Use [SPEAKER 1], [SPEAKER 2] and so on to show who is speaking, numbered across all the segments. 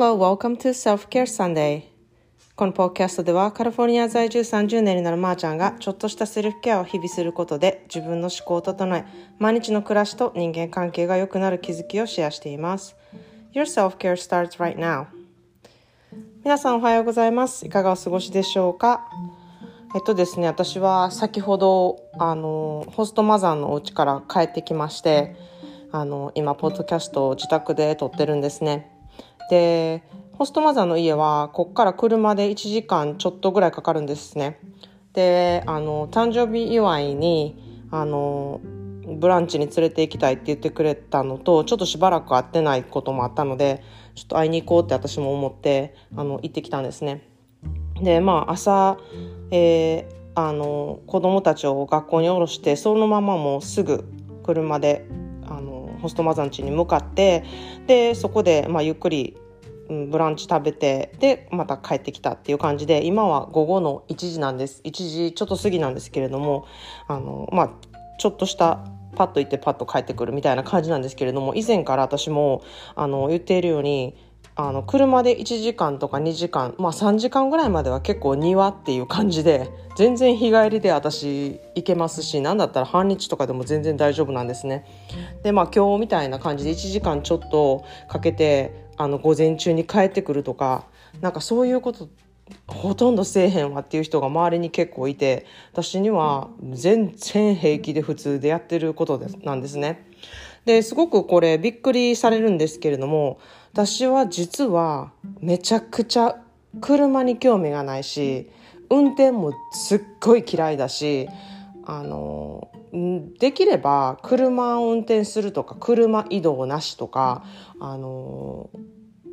[SPEAKER 1] Hello, welcome to Self-Care Sunday. このポッキャストではカリフォルニア在住30年になるまーちゃんがちょっとしたセルフケアを日々することで自分の思考を整え毎日の暮らしと人間関係が良くなる気づきをシェアしています。Your self-care starts right now. 皆さんおはようございます。いかがお過ごしでしょうか？えっとですね、私は先ほど、あの、ホストマザーのお家から帰ってきまして、あの、今、ポッドキャストを自宅で撮ってるんですね。で、ホストマザーの家は、こっから車で1時間ちょっとぐらいかかるんですね。で、あの、誕生日祝いに、あの、ブランチに連れて行きたいって言ってくれたのと、ちょっとしばらく会ってないこともあったので、ちょっと会いに行こうって私も思って、あの、行ってきたんですね。で、まあ、朝、えー、あの、子供たちを学校に降ろして、そのままもうすぐ車でホストマザー家に向かってでそこで、まあ、ゆっくりブランチ食べてでまた帰ってきたっていう感じで今は午後の1時なんです。1時ちょっと過ぎなんですけれどもあのまあちょっとしたパッと行ってパッと帰ってくるみたいな感じなんですけれども以前から私もあの言っているようにあの車で1時間とか2時間まあ3時間ぐらいまでは結構庭っていう感じで全然日帰りで私行けますし何だったら半日とかでも全然大丈夫なんですね。でまあ今日みたいな感じで1時間ちょっとかけてあの午前中に帰ってくるとかなんかそういうことほとんどせえへんわっていう人が周りに結構いて私には全然平気で普通でやってることでなんですね。ですごくこれびっくりされるんですけれども私は実はめちゃくちゃ車に興味がないし運転もすっごい嫌いだしあのできれば車を運転するとか車移動なしとかあの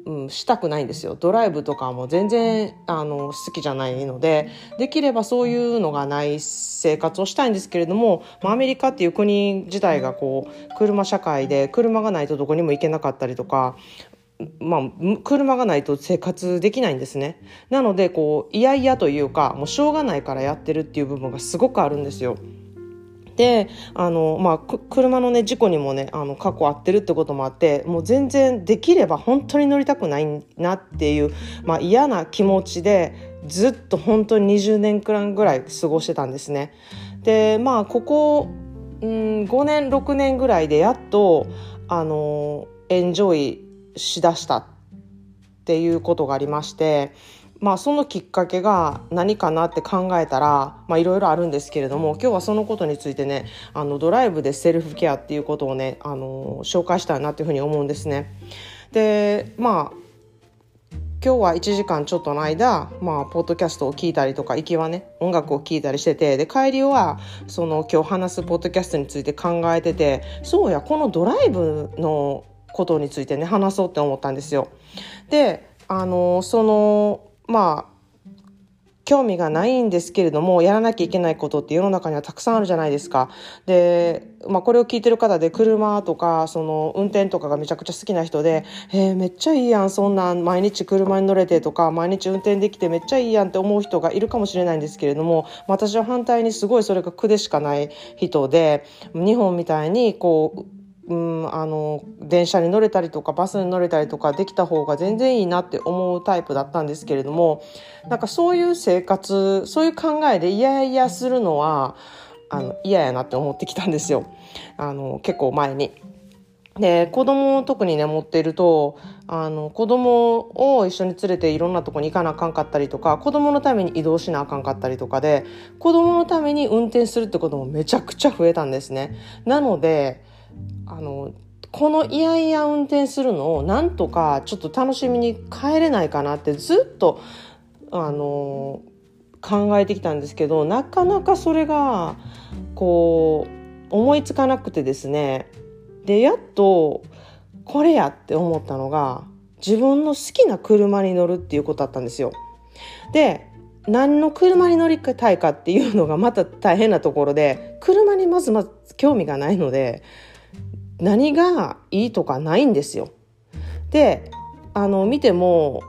[SPEAKER 1] うん、したくないんですよ。ドライブとかも全然あの好きじゃないのでできればそういうのがない生活をしたいんですけれども、まあ、アメリカっていう国自体がこう車社会で車がないとどこにも行けなかったりとかまあ、車がないと生活できないんですね。なので、こう、いやいやというか、もうしょうがないからやってるっていう部分がすごくあるんですよ。であの、まあ、車のね事故にもねあの過去合ってるってこともあってもう全然できれば本当に乗りたくないなっていう、まあ、嫌な気持ちでずっと本当に20年くらいぐらい過ごしてたんですね。でまあここ、うん、5年6年ぐらいでやっとあのエンジョイしだしたっていうことがありましてまあ、そのきっかけが何かなって考えたらいろいろあるんですけれども今日はそのことについてねあのドライブでセルフケアっていうことをねあの紹介したいなっていうふうに思うんですね。でまあ今日は1時間ちょっとの間、まあ、ポッドキャストを聞いたりとか、行きはね、音楽を聴いたりしてて、で、帰りは、その、今日話すポッドキャストについて考えてて、そうや、このドライブのことについてね、話そうって思ったんですよ。で、あの、その、まあ興味がないんですけれども、やらなきゃいけないことって世の中にはたくさんあるじゃないですか。で、まあこれを聞いてる方で車とか、その運転とかがめちゃくちゃ好きな人で、えー、めっちゃいいやん、そんなん毎日車に乗れてとか、毎日運転できてめっちゃいいやんって思う人がいるかもしれないんですけれども、私は反対にすごいそれが苦でしかない人で、日本みたいにこう、うん、あの電車に乗れたりとかバスに乗れたりとかできた方が全然いいなって思うタイプだったんですけれどもなんかそういう生活そういう考えでいやいやするのはあの嫌やなって思ってきたんですよあの結構前に。で子供を特にね持っているとあの子供を一緒に連れていろんなとこに行かなあかんかったりとか子供のために移動しなあかんかったりとかで子供のために運転するってこともめちゃくちゃ増えたんですね。なのであのこのいやいや運転するのをなんとかちょっと楽しみに帰れないかなってずっとあの考えてきたんですけどなかなかそれがこう思いつかなくてですねでやっとこれやって思ったのが自分の好きな車に乗るっていうことだったんですよ。で何の車に乗りたいかっていうのがまた大変なところで車にまずまず興味がないので何がいいとかないんですよ。であの見ても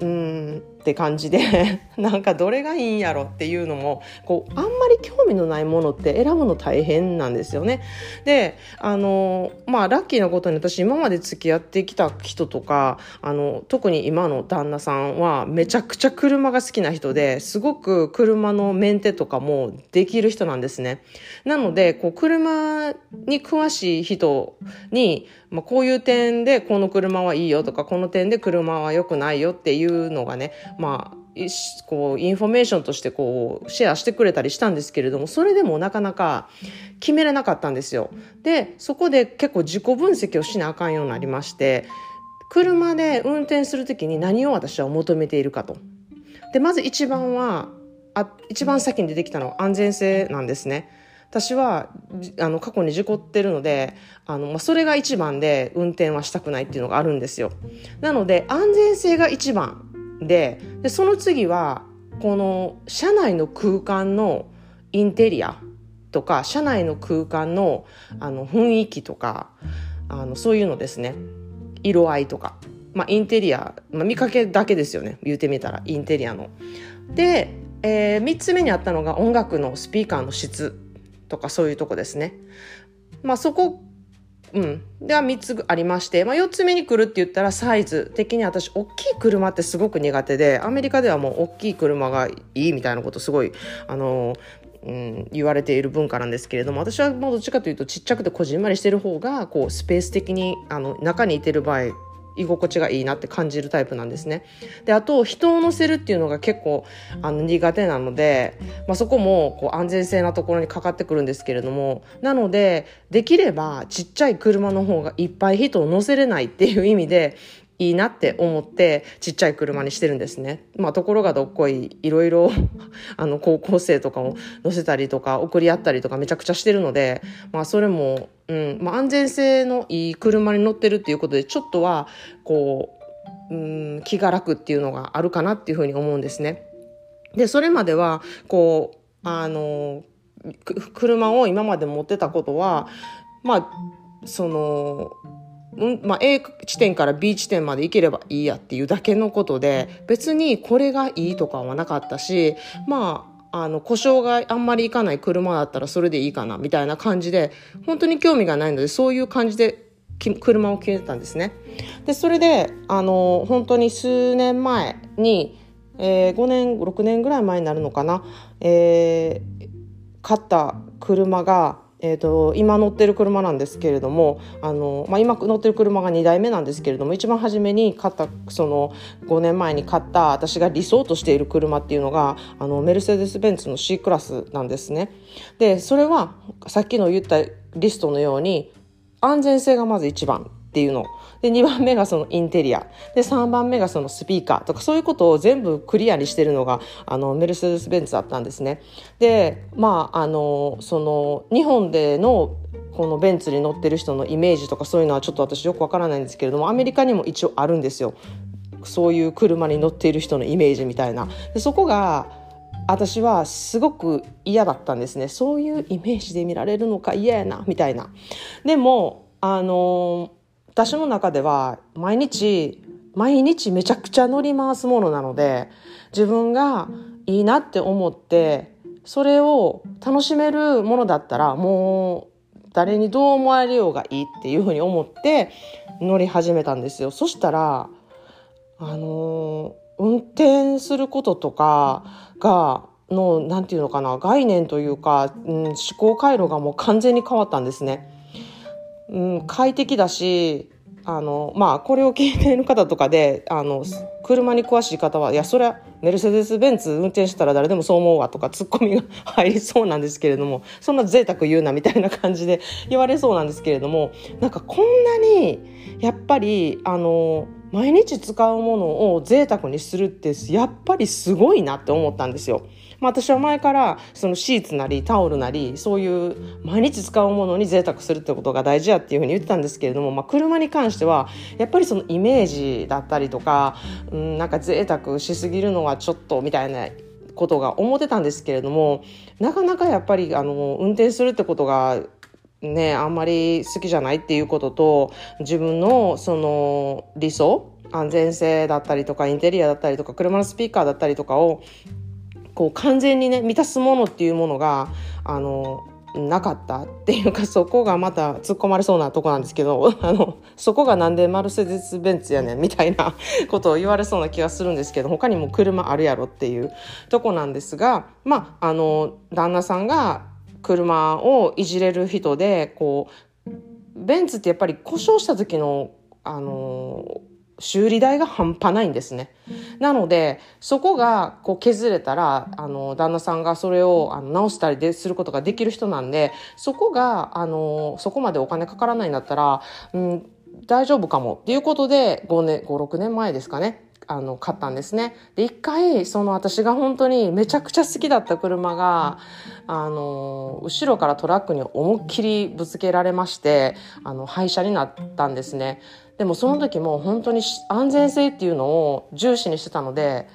[SPEAKER 1] うんって感じで なんかどれがいいんやろっていうのもこうあんまり興味のないものって選ぶの大変なんですよね。であのまあラッキーなことに私今まで付き合ってきた人とかあの特に今の旦那さんはめちゃくちゃ車が好きな人ですごく車のメンテとかもできる人なんですね。なのでこう車に詳しい人に、まあ、こういう点でこの車はいいよとかこの点で車は良くないよっていうのがねまあこうインフォメーションとしてこうシェアしてくれたりしたんですけれどもそれでもなかなか決めれなかったんですよ。でそこで結構自己分析をしなあかんようになりまして車で運転する時に何を私は求めているかと。でまず一番はあ一番先に出てきたのは安全性なんですね。私はあの過去に事故ってるのであの、まあ、それが一番で運転はしたくないっていうのがあるんですよ。なので安全性が一番ででその次はこの車内の空間のインテリアとか車内の空間のあの雰囲気とかあのそういうのですね色合いとか、まあ、インテリア、まあ、見かけだけですよね言うてみたらインテリアの。で、えー、3つ目にあったのが音楽のスピーカーの質とかそういうとこですね。まあそこうん。では3つありまして、まあ、4つ目に来るって言ったらサイズ的に私大きい車ってすごく苦手でアメリカではもう大きい車がいいみたいなことすごいあのうん、言われている文化なんですけれども私はもうどっちかというとちっちゃくてこじんまりしてる方がこうスペース的にあの中にいてる場合居心地がいいなって感じるタイプなんですね。で、あと、人を乗せるっていうのが結構、あの、苦手なので、まあ、そこも、こう、安全性なところにかかってくるんですけれども、なので、できれば、ちっちゃい車の方がいっぱい人を乗せれないっていう意味で、いいなって思ってちっちゃい車にしてるんですね。まあところがどっこいいろいろ あの高校生とかを乗せたりとか送り合ったりとかめちゃくちゃしてるのでまあそれも、うんまあ、安全性のいい車に乗ってるっていうことでちょっとはこう、うん、気が楽っていうのがあるかなっていうふうに思うんですね。でそれまではこうあの車を今まで持ってたことはまあそのまあ、A 地点から B 地点まで行ければいいやっていうだけのことで別にこれがいいとかはなかったしまああの故障があんまりいかない車だったらそれでいいかなみたいな感じで本当に興味がないのでそういう感じで車を決めてたんですね。でそれであの本当に数年前に、えー、5年6年ぐらい前になるのかな、えー、買った車がえーと、今乗ってる車なんですけれどもあの、まあ、今乗ってる車が2台目なんですけれども一番初めに買ったその5年前に買った私が理想としている車っていうのがあのメルセデス・ベンツの C クラスなんですね。でそれはさっきの言ったリストのように安全性がまず一番っていうので2番目がそのインテリアで3番目がそのスピーカーとかそういうことを全部クリアにしてるのがあのメルセデス・ベンツだったんですね。でまああのその日本でのこのベンツに乗ってる人のイメージとかそういうのはちょっと私よくわからないんですけれどもアメリカにも一応あるんですよ。そういう車に乗っている人のイメージみたいな。でそこが私はすごく嫌だったんですねそういうイメージで見られるのか嫌やなみたいなでもあの私の中では毎日毎日めちゃくちゃ乗り回すものなので自分がいいなって思ってそれを楽しめるものだったらもう誰にどう思われようがいいっていうふうに思って乗り始めたんですよそしたらあの運転することとかがのなんていうのかな概念というか、うん、思考回路がもう完全に変わったんですね。うん、快適だしあのまあこれを聞いている方とかであの車に詳しい方はいやそれはメルセデス・ベンツ運転したら誰でもそう思うわとかツッコミが入りそうなんですけれどもそんな贅沢言うなみたいな感じで 言われそうなんですけれどもなんかこんなにやっぱりあの毎日使うものを贅沢にするってやっぱりすごいなって思ったんですよ。まあ、私は前からそのシーツなりタオルなりそういう毎日使うものに贅沢するってことが大事やっていうふうに言ってたんですけれども、まあ、車に関してはやっぱりそのイメージだったりとか、うん、なんか贅沢しすぎるのはちょっとみたいなことが思ってたんですけれどもなかなかやっぱりあの運転するってことがねあんまり好きじゃないっていうことと自分のその理想安全性だったりとかインテリアだったりとか車のスピーカーだったりとかをこう完全にね満たすものっていうものがあのなかったっていうかそこがまた突っ込まれそうなとこなんですけど あのそこがなんでマルセデス・ベンツやねんみたいな ことを言われそうな気がするんですけど他にも車あるやろっていうとこなんですがまああの旦那さんが車をいじれる人でこうベンツってやっぱり故障した時のあの修理代が半端ないんですね。なので、そこがこう削れたら、あの、旦那さんがそれをあの直したりですることができる人なんで、そこが、あの、そこまでお金かからないんだったら、うん、大丈夫かもっていうことで、5年、5、6年前ですかね。あの、買ったんですね。で、一回、その私が本当にめちゃくちゃ好きだった車が、あの、後ろからトラックに思いっきりぶつけられまして、あの、廃車になったんですね。でもその時も本当に安全性っていうのを重視にしてたので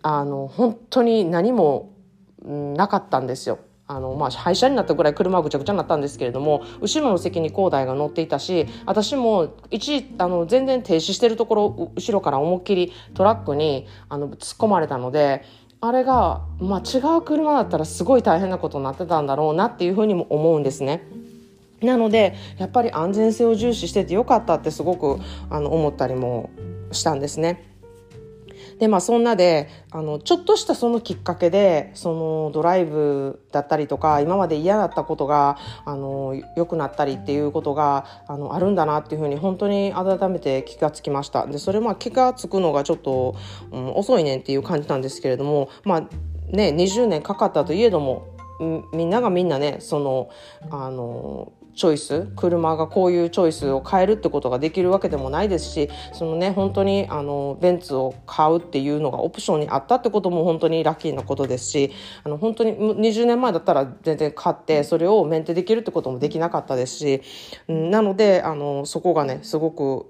[SPEAKER 1] あの本当に何もなかったんですよ。あのまあ、廃車になったぐらい車はぐちゃぐちゃになったんですけれども後ろの席に恒大が乗っていたし私も一あの全然停止してるところ後ろから思いっきりトラックにあの突っ込まれたのであれが、まあ、違う車だったらすごい大変なことになってたんだろうなっていうふうにも思うんですね。なのでやっぱり安全性を重視しててよかったってすごくあの思ったりもしたんですね。でまあそんなであのちょっとしたそのきっかけでそのドライブだったりとか今まで嫌だったことがあの良くなったりっていうことがあのあるんだなっていうふうに本当に改めて気がつきましたでそれまあ気がつくのがちょっと、うん、遅いねんっていう感じなんですけれどもまあね20年かかったといえどもみんながみんなねそのあのチョイス車がこういうチョイスを変えるってことができるわけでもないですしそのね本当にあのベンツを買うっていうのがオプションにあったってことも本当にラッキーなことですしあの本当に20年前だったら全然買ってそれをメンテできるってこともできなかったですしなのであのそこがねすごく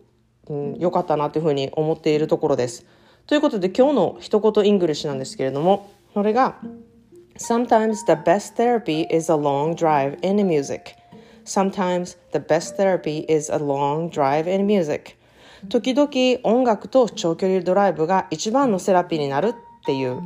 [SPEAKER 1] 良、うん、かったなというふうに思っているところです。ということで今日の一言イングリッシュなんですけれどもそれが Sometimes the best therapy is a long drive and music Sometimes the best therapy is a long drive and music. 時々音楽と長距離ドライブが一番のセラピーになるっていう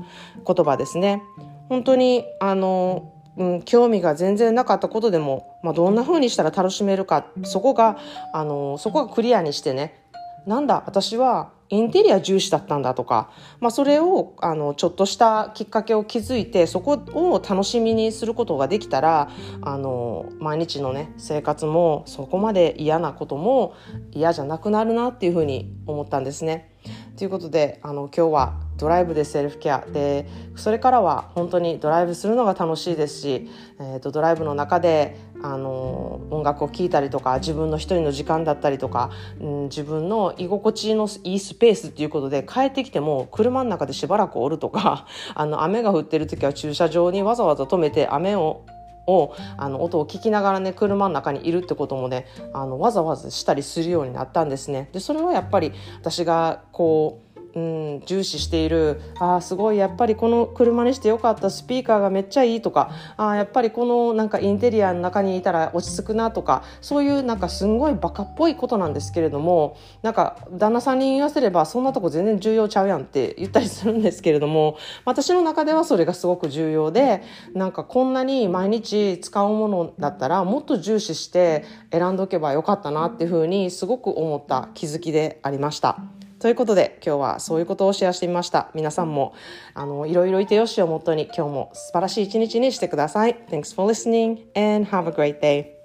[SPEAKER 1] 言葉ですね。本当にあの、うん、興味が全然なかったことでも、まあ、どんな風にしたら楽しめるかそこがあのそこがクリアにしてねなんだ私はインテリア重視だったんだとか、まあ、それをあのちょっとしたきっかけを築いてそこを楽しみにすることができたらあの毎日のね生活もそこまで嫌なことも嫌じゃなくなるなっていうふうに思ったんですね。ということであの今日はドライブでセルフケアでそれからは本当にドライブするのが楽しいですし、えーと、ドライブの中であの音楽を聴いたりとか自分の一人の時間だったりとか、うん、自分の居心地のいいスペースっていうことで帰ってきても車の中でしばらくおるとか あの雨が降ってる時は駐車場にわざわざ止めて雨ををあの音を聞きながらね車の中にいるってこともねあのわざわざしたりするようになったんですね。でそれはやっぱり私がこううん、重視している。あすごい。やっぱりこの車にしてよかったスピーカーがめっちゃいいとか。あやっぱりこのなんかインテリアの中にいたら落ち着くなとか。そういうなんかすんごいバカっぽいことなんですけれどもなんか旦那さんに言わせればそんなとこ全然重要ちゃうやんって言ったりするんですけれども私の中ではそれがすごく重要でなんかこんなに毎日使うものだったらもっと重視して選んどけばよかったなっていうふうにすごく思った気づきでありました。ということで今日はそういうことをシェアしてみました。皆さんもあのいろいろいてよしをもとに今日も素晴らしい一日にしてください。Thanks for listening and have a great day.